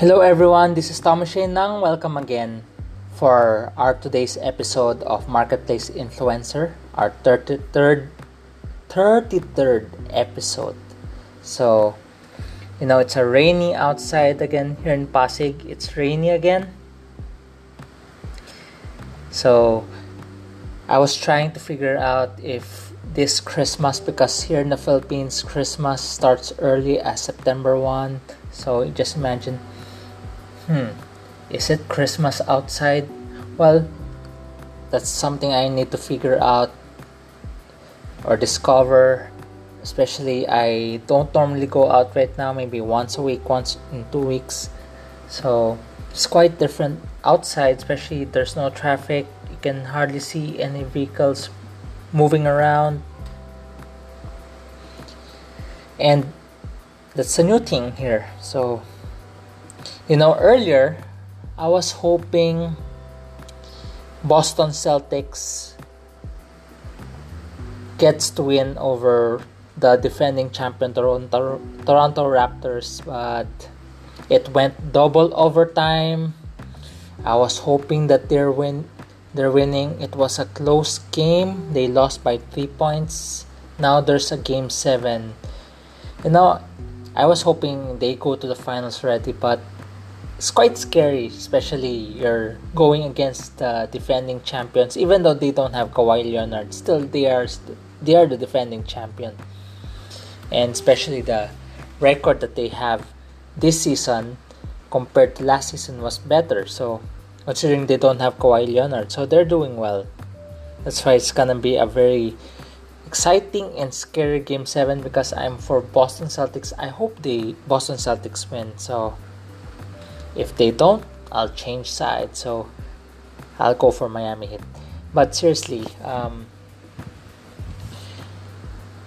Hello everyone, this is Thomas Nang. Welcome again for our today's episode of Marketplace Influencer, our 33rd 33rd episode. So, you know, it's a rainy outside again here in Pasig. It's rainy again. So, I was trying to figure out if this Christmas because here in the Philippines Christmas starts early as September 1. So, just imagine hmm, is it Christmas outside? Well, that's something I need to figure out or discover. Especially, I don't normally go out right now, maybe once a week, once in two weeks. So, it's quite different outside, especially there's no traffic. You can hardly see any vehicles moving around. And that's a new thing here. So, you know, earlier I was hoping Boston Celtics gets to win over the defending champion Toronto Toronto Raptors, but it went double overtime. I was hoping that they're win they're winning. It was a close game. They lost by three points. Now there's a game seven. You know, I was hoping they go to the finals already, but it's quite scary, especially you're going against the defending champions. Even though they don't have Kawhi Leonard, still they are they are the defending champion, and especially the record that they have this season compared to last season was better. So considering they don't have Kawhi Leonard, so they're doing well. That's why it's gonna be a very exciting and scary game seven because I'm for Boston Celtics. I hope the Boston Celtics win. So if they don't, I'll change sides. So I'll go for Miami Heat. But seriously, um,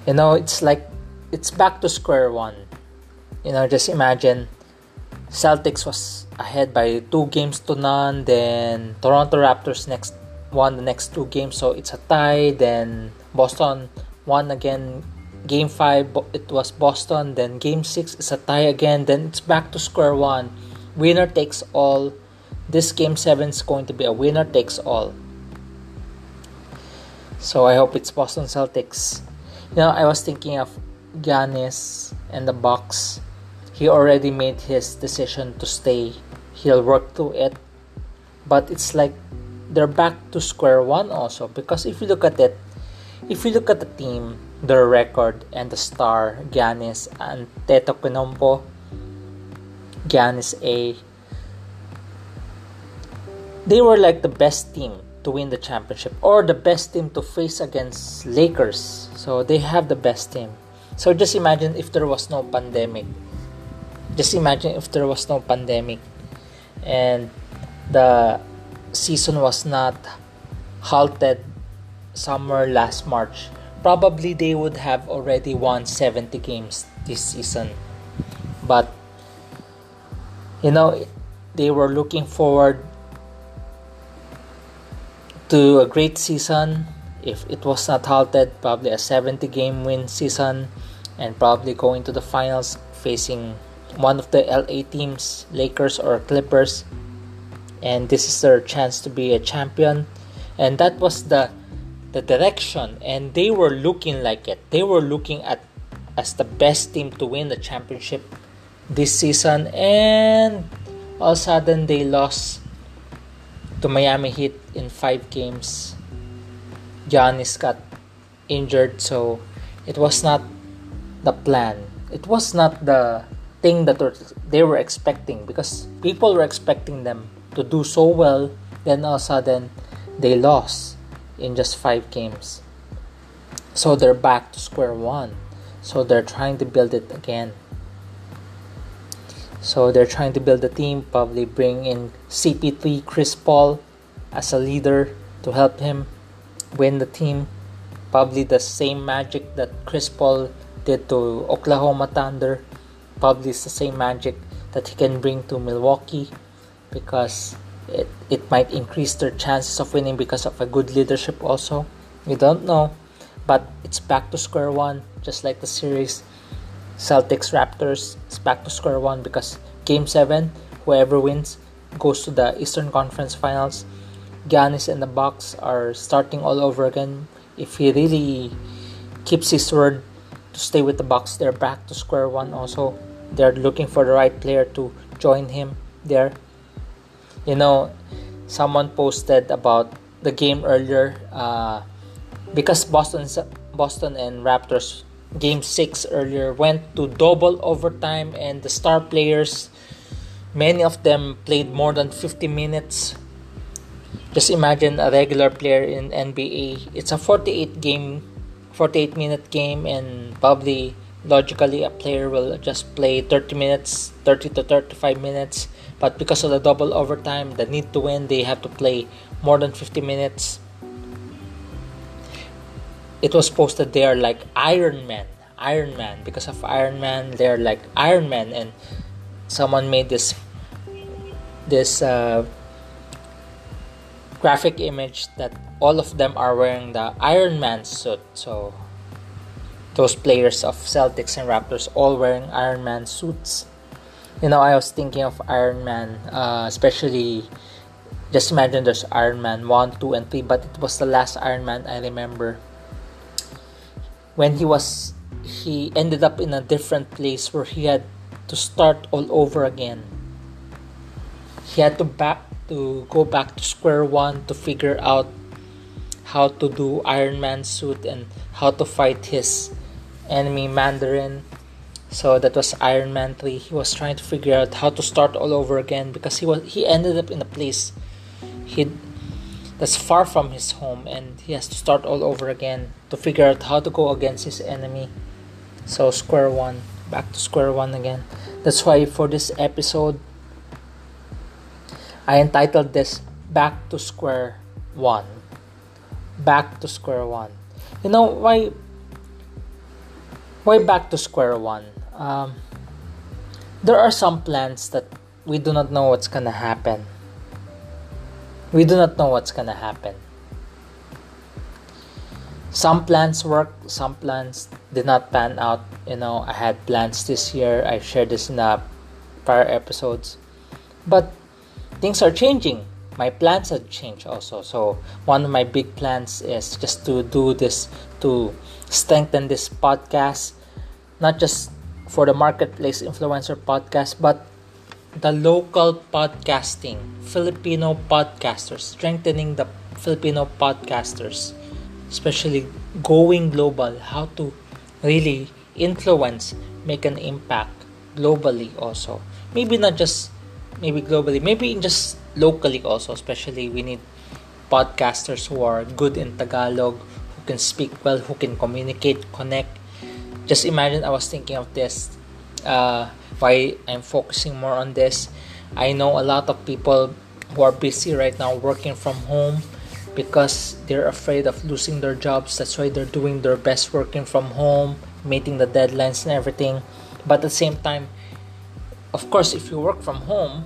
you know, it's like it's back to square one. You know, just imagine Celtics was ahead by two games to none. Then Toronto Raptors next won the next two games, so it's a tie. Then Boston won again. Game five, it was Boston. Then game six is a tie again. Then it's back to square one winner takes all. This game 7 is going to be a winner takes all. So I hope it's Boston Celtics. You know, I was thinking of Giannis and the Bucks. He already made his decision to stay. He'll work through it. But it's like they're back to square one also because if you look at it, if you look at the team, their record and the star Giannis and Teto Antetokounmpo, Giannis A. They were like the best team to win the championship or the best team to face against Lakers. So they have the best team. So just imagine if there was no pandemic. Just imagine if there was no pandemic and the season was not halted somewhere last March. Probably they would have already won 70 games this season. But you know they were looking forward to a great season. If it was not halted probably a 70 game win season and probably going to the finals facing one of the LA teams Lakers or Clippers. And this is their chance to be a champion. And that was the the direction. And they were looking like it. They were looking at as the best team to win the championship this season and all of a sudden they lost to Miami Heat in five games. Giannis got injured, so it was not the plan. It was not the thing that they were expecting because people were expecting them to do so well. Then all of a sudden they lost in just five games. So they're back to square one. So they're trying to build it again. So they're trying to build a team, probably bring in CP3 Chris Paul as a leader to help him win the team. Probably the same magic that Chris Paul did to Oklahoma Thunder. Probably it's the same magic that he can bring to Milwaukee because it, it might increase their chances of winning because of a good leadership also. We don't know. But it's back to square one, just like the series Celtics Raptors is back to square one because game 7 whoever wins goes to the Eastern Conference Finals. Giannis and the Bucks are starting all over again. If he really keeps his word to stay with the Bucks, they're back to square one. Also, they're looking for the right player to join him there. You know, someone posted about the game earlier uh, because Boston Boston and Raptors game six earlier went to double overtime, and the star players, many of them played more than 50 minutes. Just imagine a regular player in NBA. It's a 48 game, 48 minute game, and probably logically a player will just play 30 minutes, 30 to 35 minutes. But because of the double overtime, the need to win, they have to play more than 50 minutes it was posted there like Iron Man, Iron Man. Because of Iron Man, they're like Iron Man, and someone made this this uh, graphic image that all of them are wearing the Iron Man suit. So those players of Celtics and Raptors all wearing Iron Man suits. You know, I was thinking of Iron Man, uh, especially just imagine there's Iron Man 1, 2, and 3, but it was the last Iron Man I remember when he was he ended up in a different place where he had to start all over again. He had to back to go back to square one to figure out how to do iron man suit and how to fight his enemy mandarin. So that was iron man 3 he was trying to figure out how to start all over again because he was he ended up in a place he that's far from his home and he has to start all over again to figure out how to go against his enemy. So, square one, back to square one again. That's why for this episode, I entitled this Back to Square One. Back to Square One. You know, why? Why back to square one? Um, there are some plans that we do not know what's gonna happen we do not know what's gonna happen. Some plans work, some plans did not pan out. You know, I had plans this year. I shared this in the prior episodes. But things are changing. My plans have changed also. So one of my big plans is just to do this to strengthen this podcast, not just for the marketplace influencer podcast, but the local podcasting, Filipino podcasters, strengthening the Filipino podcasters, especially going global, how to really influence, make an impact globally also. Maybe not just maybe globally, maybe just locally also, especially we need podcasters who are good in Tagalog, who can speak well, who can communicate, connect. Just imagine I was thinking of this uh, why I'm focusing more on this. I know a lot of people who are busy right now working from home because they're afraid of losing their jobs. That's why they're doing their best working from home, meeting the deadlines and everything. But at the same time, of course, if you work from home,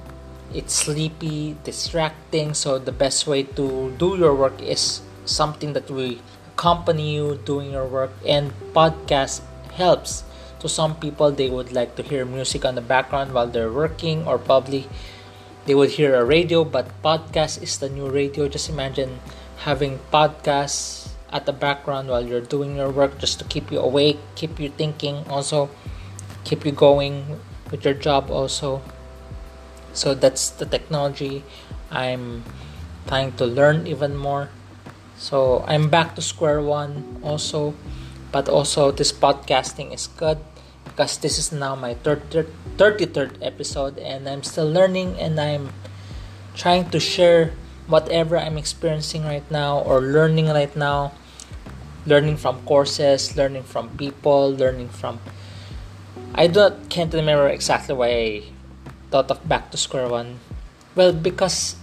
it's sleepy, distracting. So the best way to do your work is something that will accompany you doing your work, and podcast helps to some people they would like to hear music on the background while they're working or probably they would hear a radio but podcast is the new radio. Just imagine having podcasts at the background while you're doing your work just to keep you awake keep you thinking also keep you going with your job also. So that's the technology i'm trying to learn even more. So i'm back to square one also but also this podcasting is good because this is now my 33rd episode and I'm still learning and I'm trying to share whatever I'm experiencing right now or learning right now. Learning from courses learning from people learning from I do not can't remember exactly why I thought of back to square one. Well because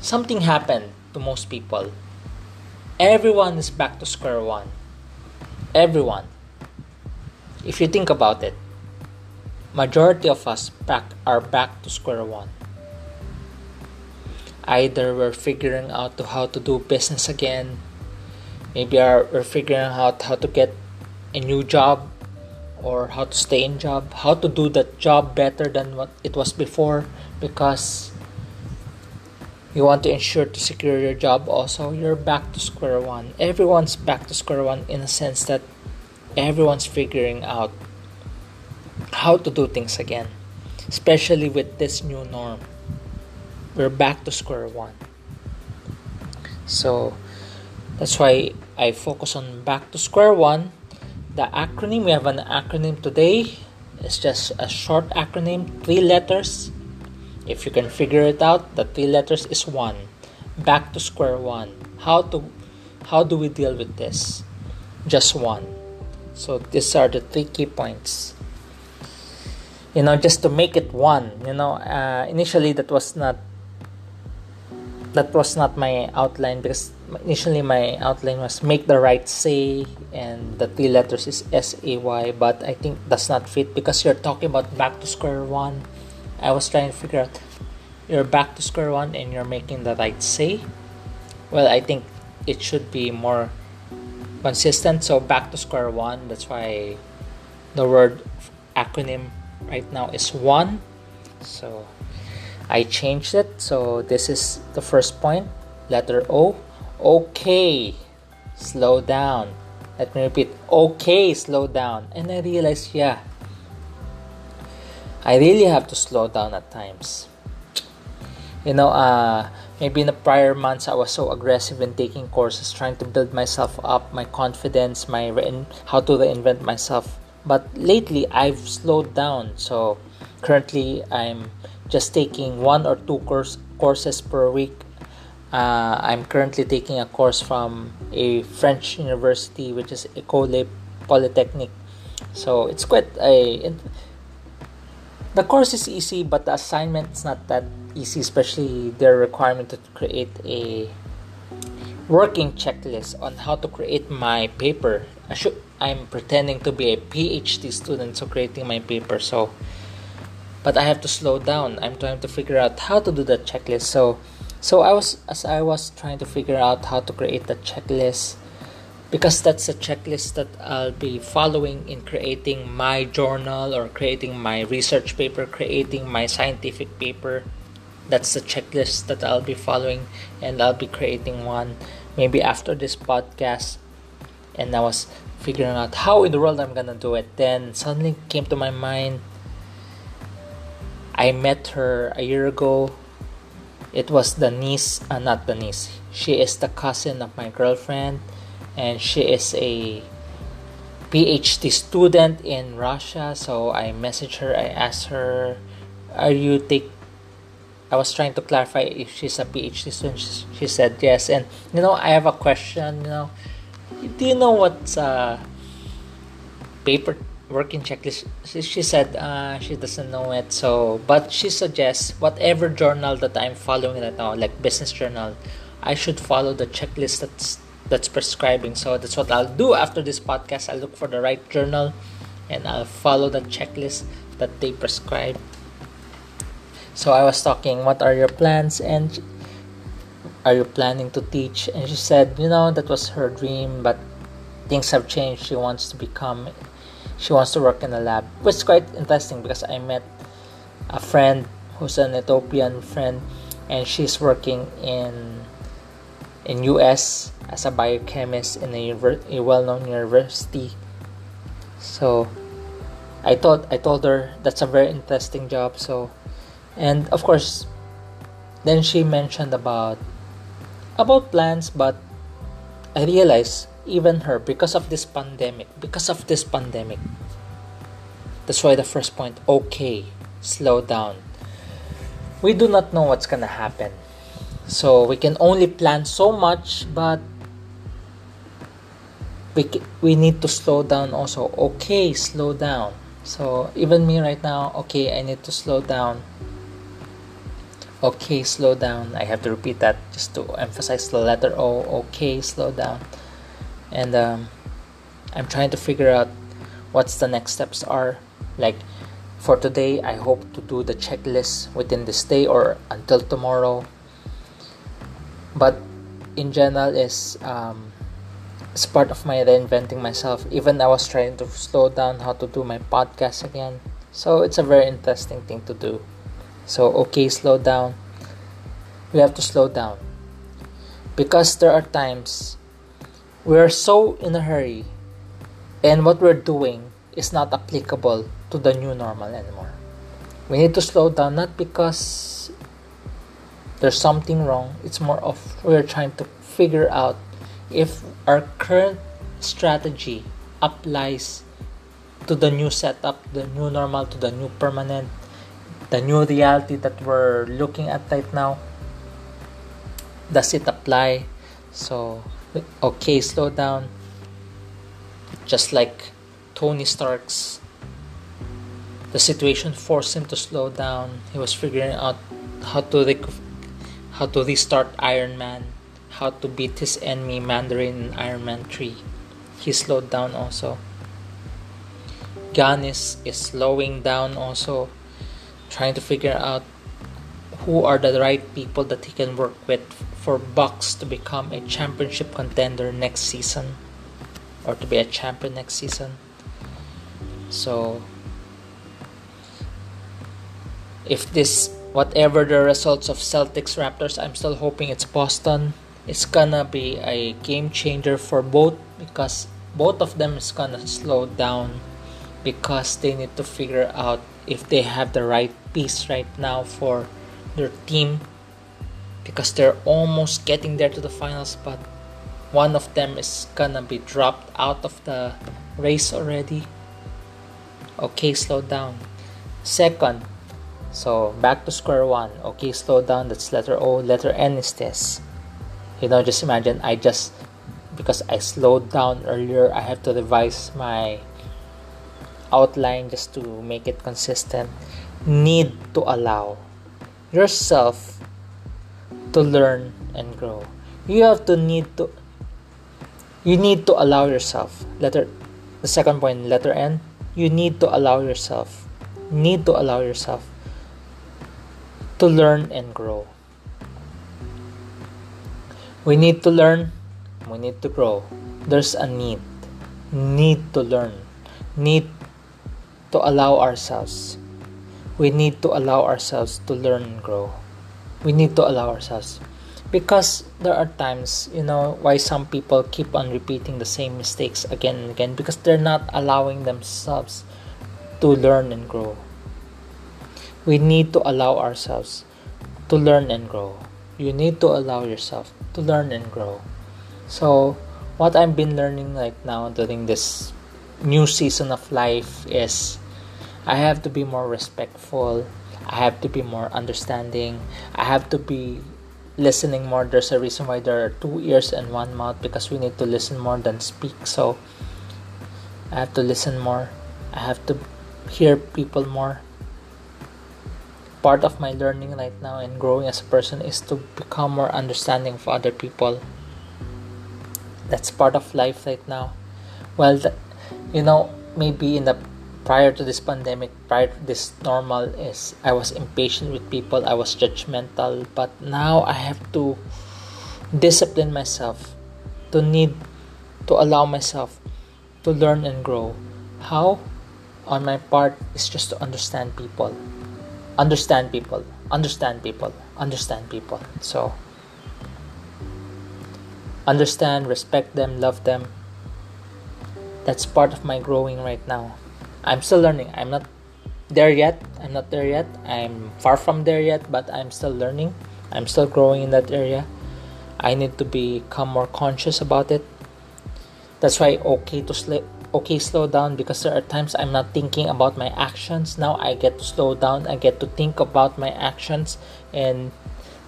something happened to most people. Everyone is back to square one everyone. If you think about it, majority of us back are back to square one. Either we're figuring out how to do business again, maybe we're figuring out how to get a new job, or how to stay in job, how to do that job better than what it was before because you want to ensure to secure your job also. You're back to square one. Everyone's back to square one in a sense that everyone's figuring out how to do things again especially with this new norm. We're back to square one. So that's why i focus on back to square one. The acronym we have an acronym today. It's just a short acronym three letters if you can figure it out, the three letters is one. Back to square one. How to how do we deal with this? Just one. So these are the three key points. You know, just to make it one. You know, uh, initially that was not that was not my outline because initially my outline was make the right say and the three letters is S A Y, but I think that's not fit because you're talking about back to square one I was trying to figure out you're back to square one and you're making the right say. Well, I think it should be more consistent. So back to square one. That's why the word acronym right now is one. So I changed it. So this is the first point. Letter O. Okay. Slow down. Let me repeat. Okay, slow down. And I realized, yeah, I really have to slow down at times. You know, uh, maybe in the prior months I was so aggressive in taking courses, trying to build myself up, my confidence, my re- how to reinvent myself. But lately I've slowed down. So currently I'm just taking one or two course courses per week. Uh, I'm currently taking a course from a French university, which is École Polytechnique. So it's quite a the course is easy, but the assignment is not that easy, especially their requirement to create a working checklist on how to create my paper. I should, I'm pretending to be a PhD student, so creating my paper. So, but I have to slow down. I'm trying to figure out how to do the checklist. So, so I was as I was trying to figure out how to create the checklist because that's a checklist that I'll be following in creating my journal or creating my research paper, creating my scientific paper. That's the checklist that I'll be following, and I'll be creating one maybe after this podcast. And I was figuring out how in the world I'm gonna do it. Then suddenly came to my mind I met her a year ago. It was the niece, uh, not the niece. She is the cousin of my girlfriend and she is a PhD student in Russia. So I messaged her. I asked her, "Are you take?" I was trying to clarify if she's a PhD student. She said yes, and you know I have a question. You know, do you know what's a paper working checklist? She, she said uh, she doesn't know it. So, but she suggests whatever journal that I'm following right now, like business journal, I should follow the checklist that's that's prescribing. So that's what I'll do after this podcast. I'll look for the right journal and I'll follow the checklist that they prescribe. So I was talking, what are your plans and are you planning to teach? And she said, you know, that was her dream, but things have changed. She wants to become, she wants to work in a lab, which is quite interesting because I met a friend who's an Ethiopian friend and she's working in in US as a biochemist in a, a well-known university. So I thought I told her that's a very interesting job. So and of course then she mentioned about about plans but I realized even her because of this pandemic because of this pandemic that's why the first point okay slow down we do not know what's gonna happen so we can only plan so much but we, we need to slow down also. Okay slow down. So even me right now okay i need to slow down. Okay slow down. I have to repeat that just to emphasize the letter o. Okay slow down. And um, i'm trying to figure out what's the next steps are. Like for today i hope to do the checklist within this day or until tomorrow but in general is um, it's part of my reinventing myself. Even I was trying to slow down how to do my podcast again. So it's a very interesting thing to do. So okay, slow down. We have to slow down. Because there are times we're so in a hurry and what we're doing is not applicable to the new normal anymore. We need to slow down not because there's something wrong, it's more of we're trying to figure out if our current strategy applies to the new setup, the new normal, to the new permanent, the new reality that we're looking at right now. Does it apply? So, okay, slow down. Just like Tony Stark's, the situation forced him to slow down. He was figuring out how to how to restart Iron Man how to beat his enemy Mandarin in Iron Man 3. He slowed down also. Giannis is slowing down also, trying to figure out who are the right people that he can work with for Bucks to become a championship contender next season or to be a champion next season. So if this whatever the results of Celtics Raptors, I'm still hoping it's Boston. It's gonna be a game changer for both because both of them is gonna slow down because they need to figure out if they have the right piece right now for their team because they're almost getting there to the finals but one of them is gonna be dropped out of the race already. Okay slow down. Second so back to square one. Okay slow down. That's letter o. Letter n is this. You know just imagine i just because i slowed down earlier i have to revise my outline just to make it consistent. Need to allow yourself to learn and grow. You have to need to you need to allow yourself. Letter the second point letter n. You need to allow yourself. Need to allow yourself to learn and grow we need to learn, we need to grow. There's a need. Need to learn. Need to allow ourselves. We need to allow ourselves to learn and grow. We need to allow ourselves. Because there are times, you know, why some people keep on repeating the same mistakes again and again because they're not allowing themselves to learn and grow. We need to allow ourselves to learn and grow. You need to allow yourself to learn and grow. So, what I've been learning right now during this new season of life is I have to be more respectful. I have to be more understanding. I have to be listening more. There's a reason why there are two ears and one mouth because we need to listen more than speak. So I have to listen more. I have to hear people more part of my learning right now and growing as a person is to become more understanding of other people. That's part of life right now. Well you know maybe in the prior to this pandemic prior to this normal is i was impatient with people i was judgmental but now i have to discipline myself to need to allow myself to learn and grow. How? On my part is just to understand people understand people understand people understand people. So understand respect them love them. That's part of my growing right now. I'm still learning. I'm not there yet. I'm not there yet. I'm far from there yet but i'm still learning. I'm still growing in that area. I need to become more conscious about it. That's why okay to sleep okay slow down because there are times i'm not thinking about my actions. Now i get to slow down. I get to think about my actions. And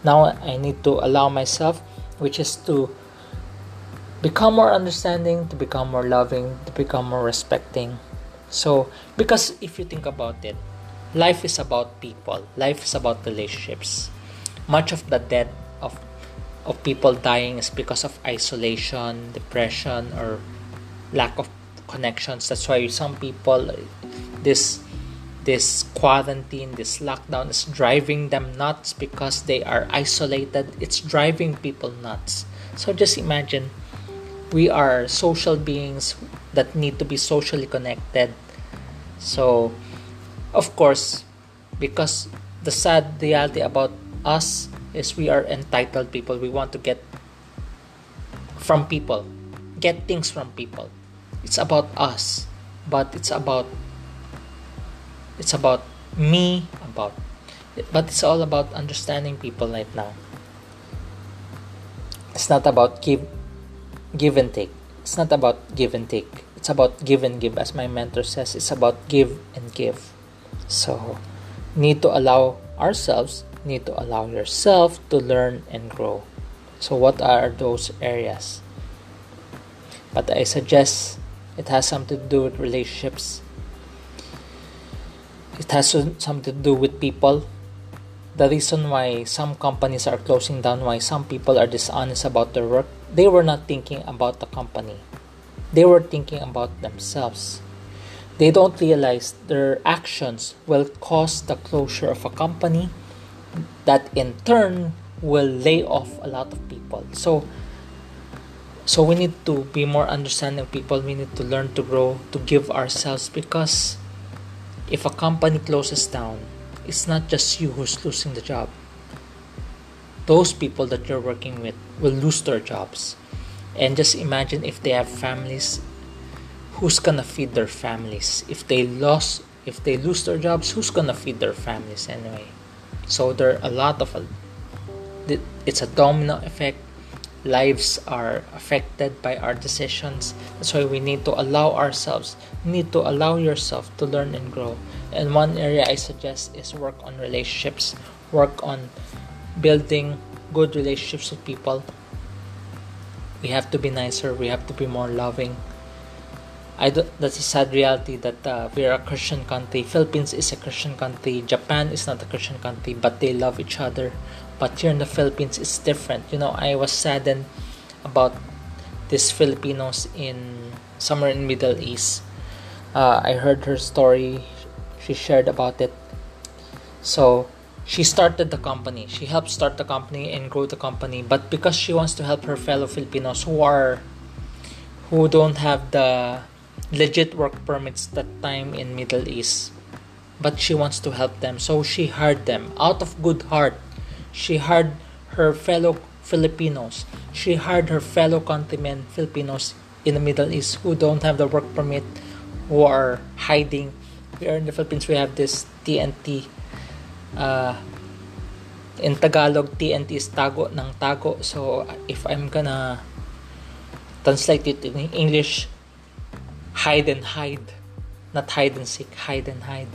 now i need to allow myself which is to become more understanding to become more loving to become more respecting. So because if you think about it life is about people. Life is about relationships. Much of the death of of people dying is because of isolation depression or lack of connections. That's why some people this this quarantine this lockdown is driving them nuts because they are isolated. It's driving people nuts. So just imagine we are social beings that need to be socially connected. So of course because the sad reality about us is we are entitled people. We want to get from people get things from people it's about us but it's about it's about me about but it's all about understanding people right now. It's not about give give and take. It's not about give and take. It's about give and give as my mentor says it's about give and give. So need to allow ourselves need to allow yourself to learn and grow. So what are those areas? But i suggest it has something to do with relationships. It has something to do with people. The reason why some companies are closing down why some people are dishonest about their work they were not thinking about the company. They were thinking about themselves. They don't realize their actions will cause the closure of a company that in turn will lay off a lot of people. So so we need to be more understanding people. We need to learn to grow to give ourselves because if a company closes down it's not just you who's losing the job. Those people that you're working with will lose their jobs. And just imagine if they have families who's gonna feed their families? If they lost if they lose their jobs who's gonna feed their families anyway? So there are a lot of it's a domino effect lives are affected by our decisions. That's why we need to allow ourselves need to allow yourself to learn and grow. And one area i suggest is work on relationships work on building good relationships with people. We have to be nicer we have to be more loving I do, that's a sad reality that uh, we're a Christian country. Philippines is a Christian country. Japan is not a Christian country, but they love each other. But here in the Philippines, it's different. You know, I was saddened about these Filipinos in somewhere in Middle East. Uh, I heard her story. She shared about it. So she started the company. She helped start the company and grow the company. But because she wants to help her fellow Filipinos who are who don't have the legit work permits that time in Middle East. But she wants to help them, so she hired them out of good heart. She hired her fellow Filipinos. She hired her fellow countrymen Filipinos in the Middle East who don't have the work permit, who are hiding. We are in the Philippines. We have this TNT. Uh, in Tagalog, TNT is tago ng tago. So if I'm gonna translate it in English, hide and hide. Not hide and seek hide and hide.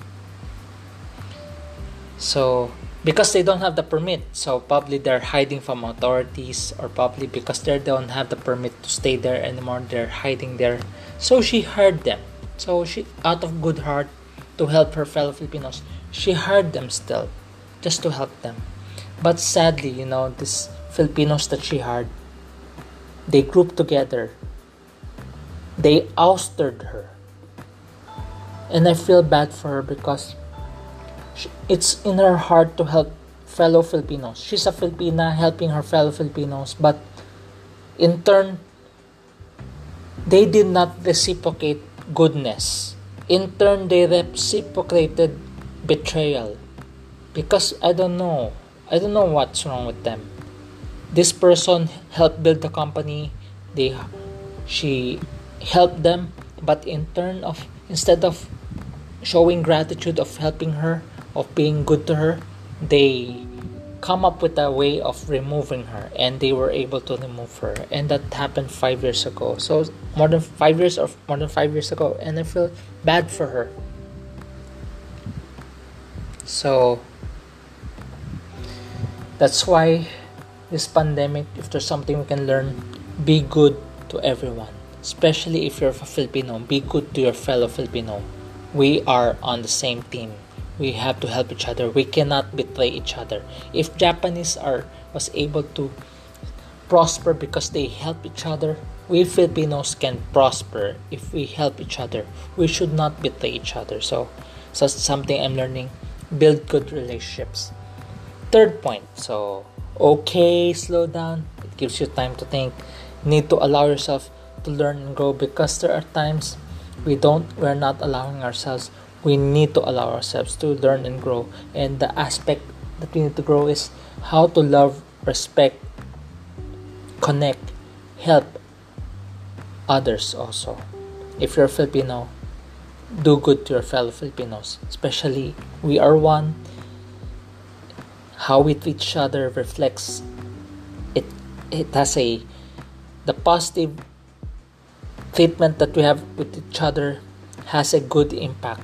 So because they don't have the permit so probably they're hiding from authorities or probably because they don't have the permit to stay there anymore they're hiding there. So she heard them. So she out of good heart to help her fellow filipinos she heard them still just to help them. But sadly you know these filipinos that she heard, they grouped together they ousted her. And I feel bad for her because she, it's in her heart to help fellow Filipinos. She's a Filipina helping her fellow Filipinos, but in turn, they did not reciprocate goodness. In turn, they reciprocated betrayal. Because I don't know. I don't know what's wrong with them. This person helped build the company. They she help them but in turn of instead of showing gratitude of helping her of being good to her they come up with a way of removing her and they were able to remove her. And that happened five years ago. So more than five years or more than five years ago and i feel bad for her. So that's why this pandemic if there's something we can learn be good to everyone especially if you're a Filipino, be good to your fellow Filipino. We are on the same team. We have to help each other. We cannot betray each other. If Japanese are was able to prosper because they help each other, we Filipinos can prosper if we help each other. We should not betray each other. So, so that's something I'm learning. Build good relationships. Third point. So, okay, slow down. It gives you time to think. Need to allow yourself to learn and grow because there are times we don't we're not allowing ourselves. We need to allow ourselves to learn and grow. And the aspect that we need to grow is how to love respect connect help others also. If you're filipino do good to your fellow filipinos. Especially we are one. How we treat each other reflects it it has a the positive treatment that we have with each other has a good impact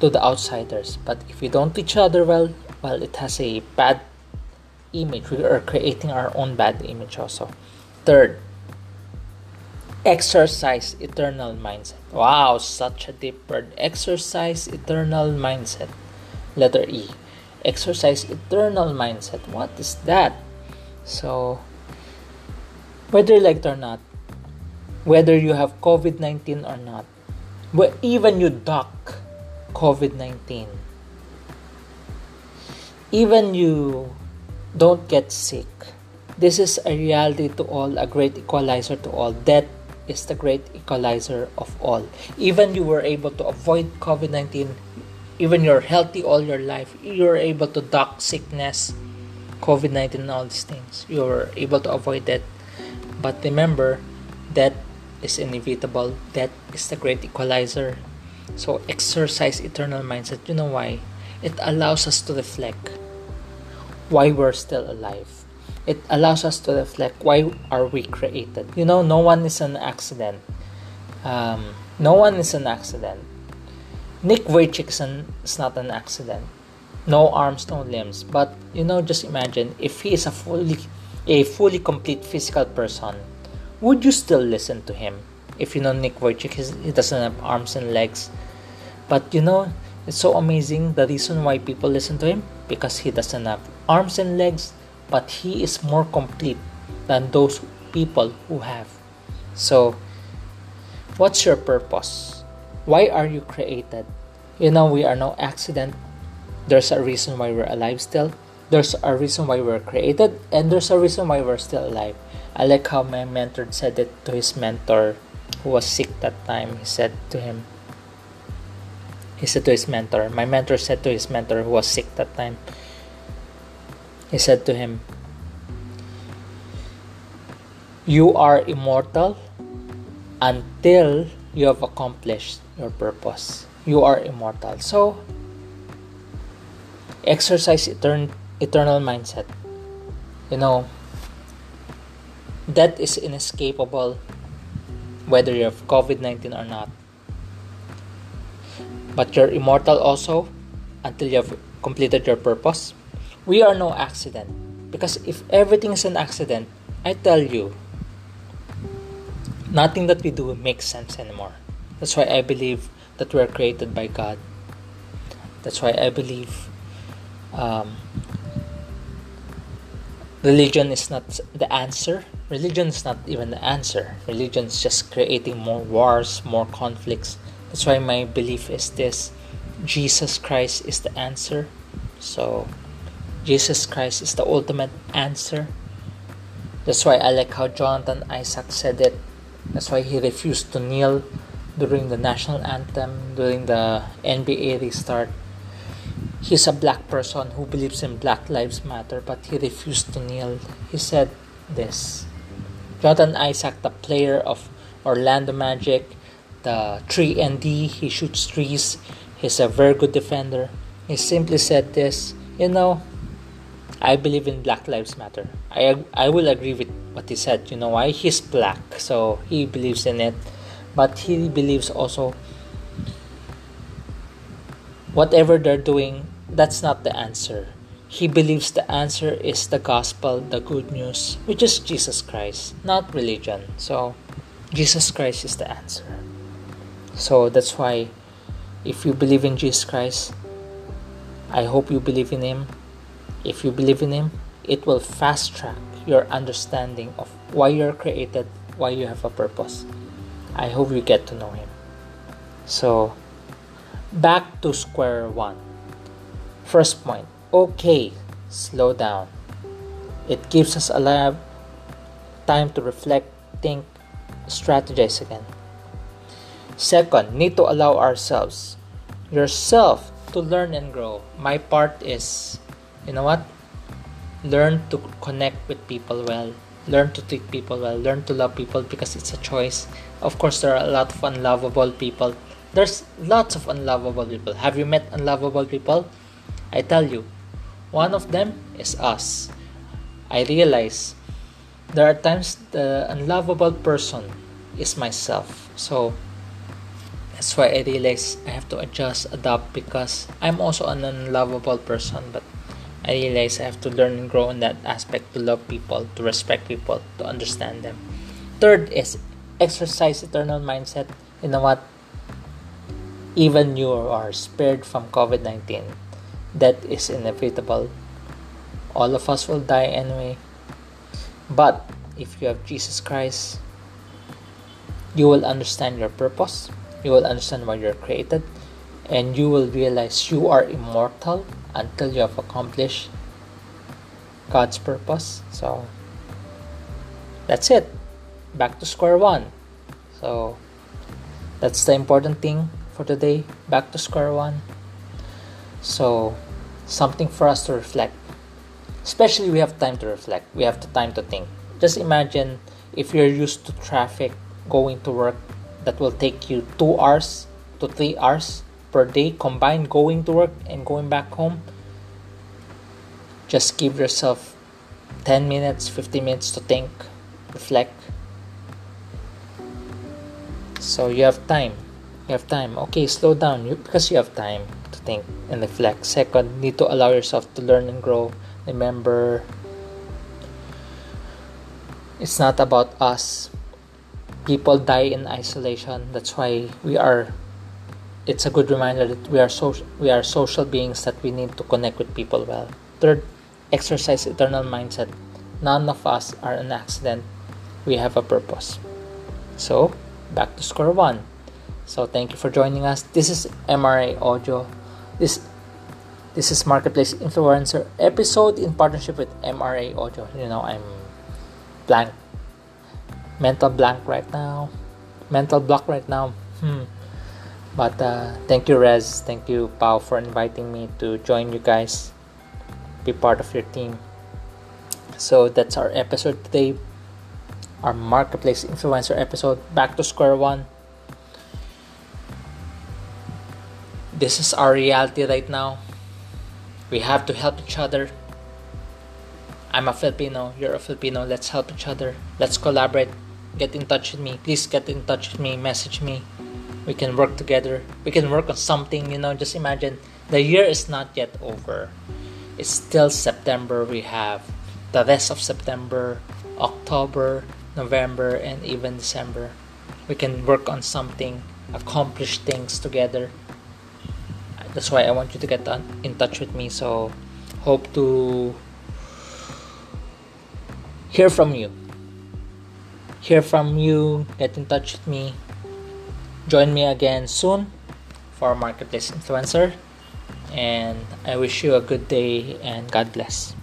to the outsiders. But if we don't each other well, well, it has a bad image. We are creating our own bad image also. Third, exercise eternal mindset. Wow, such a deep word. Exercise eternal mindset. Letter E. Exercise eternal mindset. What is that? So, whether you like it or not, whether you have COVID 19 or not, but even you duck COVID 19, even you don't get sick, this is a reality to all, a great equalizer to all. Death is the great equalizer of all. Even you were able to avoid COVID 19, even you're healthy all your life, you're able to duck sickness, COVID 19, and all these things. You're able to avoid that. But remember, that is inevitable. That is the great equalizer. So exercise eternal mindset. You know why? It allows us to reflect why we're still alive. It allows us to reflect why are we created. You know, no one is an accident. Um, no one is an accident. Nick Vujicic is not an accident. No arms, no limbs. But you know, just imagine if he is a fully a fully complete physical person would you still listen to him? If you know Nick Vujicic, he doesn't have arms and legs. But you know, it's so amazing the reason why people listen to him because he doesn't have arms and legs, but he is more complete than those people who have. So, what's your purpose? Why are you created? You know, we are no accident. There's a reason why we're alive still. There's a reason why we're created, and there's a reason why we're still alive. I like how my mentor said it to his mentor who was sick that time. He said to him, he said to his mentor, my mentor said to his mentor who was sick that time, he said to him, You are immortal until you have accomplished your purpose. You are immortal. So, exercise etern- eternal mindset. You know, Death is inescapable whether you have COVID 19 or not. But you're immortal also until you have completed your purpose. We are no accident. Because if everything is an accident, I tell you, nothing that we do makes sense anymore. That's why I believe that we are created by God. That's why I believe um, religion is not the answer. Religion is not even the answer. Religion is just creating more wars more conflicts. That's why my belief is this. Jesus christ is the answer. So jesus christ is the ultimate answer. That's why i like how jonathan isaac said it. That's why he refused to kneel during the national anthem during the nba restart He's a black person who believes in Black Lives Matter, but he refused to kneel. He said this Jonathan Isaac, the player of Orlando Magic, the 3 and D, he shoots trees, he's a very good defender. He simply said this, you know, I believe in Black Lives Matter. I I will agree with what he said. You know why? He's black, so he believes in it. But he believes also whatever they're doing, that's not the answer. He believes the answer is the gospel, the good news, which is Jesus Christ, not religion. So, Jesus Christ is the answer. So, that's why if you believe in Jesus Christ, I hope you believe in Him. If you believe in Him, it will fast track your understanding of why you're created, why you have a purpose. I hope you get to know Him. So, back to square one. First point okay, slow down. It gives us a lot of time to reflect, think, strategize again. Second, need to allow ourselves, yourself, to learn and grow. My part is, you know what? Learn to connect with people well. Learn to treat people well. Learn to love people because it's a choice. Of course, there are a lot of unlovable people. There's lots of unlovable people. Have you met unlovable people? I tell you, one of them is us. I realize there are times the unlovable person is myself. So that's why I realize I have to adjust, adapt because I'm also an unlovable person, but I realize I have to learn and grow in that aspect to love people, to respect people, to understand them. Third is exercise eternal mindset. You know what? Even you are spared from COVID 19. That is inevitable. All of us will die anyway. But if you have Jesus Christ, you will understand your purpose, you will understand why you're created, and you will realize you are immortal until you have accomplished God's purpose. So that's it. Back to square one. So that's the important thing for today. Back to square one. So something for us to reflect. Especially we have time to reflect. We have the time to think. Just imagine if you're used to traffic going to work that will take you 2 hours to 3 hours per day combined going to work and going back home just give yourself 10 minutes 15 minutes to think reflect so you have time you have time okay slow down you, because you have time think and reflect second need to allow yourself to learn and grow. Remember it's not about us. People die in isolation. That's why we are it's a good reminder that we are social we are social beings that we need to connect with people well. Third exercise eternal mindset. None of us are an accident. We have a purpose. So back to score one. So thank you for joining us. This is mra audio this this is marketplace influencer episode in partnership with mra audio. You know i'm blank. Mental blank right now. Mental block right now. Hmm. but uh, thank you Rez. Thank you Pau for inviting me to join you guys. Be part of your team. So that's our episode today. Our marketplace influencer episode. Back to square one this is our reality right now we have to help each other I'm a Filipino, you're a Filipino, let's help each other, let's collaborate, get in touch with me. Please get in touch with me, message me. We can work together. We can work on something, you know. Just imagine the year is not yet over. It's still September. We have the rest of September, October, November, and even December. We can work on something, accomplish things together. That's why I want you to get in touch with me. So, hope to hear from you hear from you, get in touch with me. Join me again soon for Marketplace Influencer. And I wish you a good day and God bless.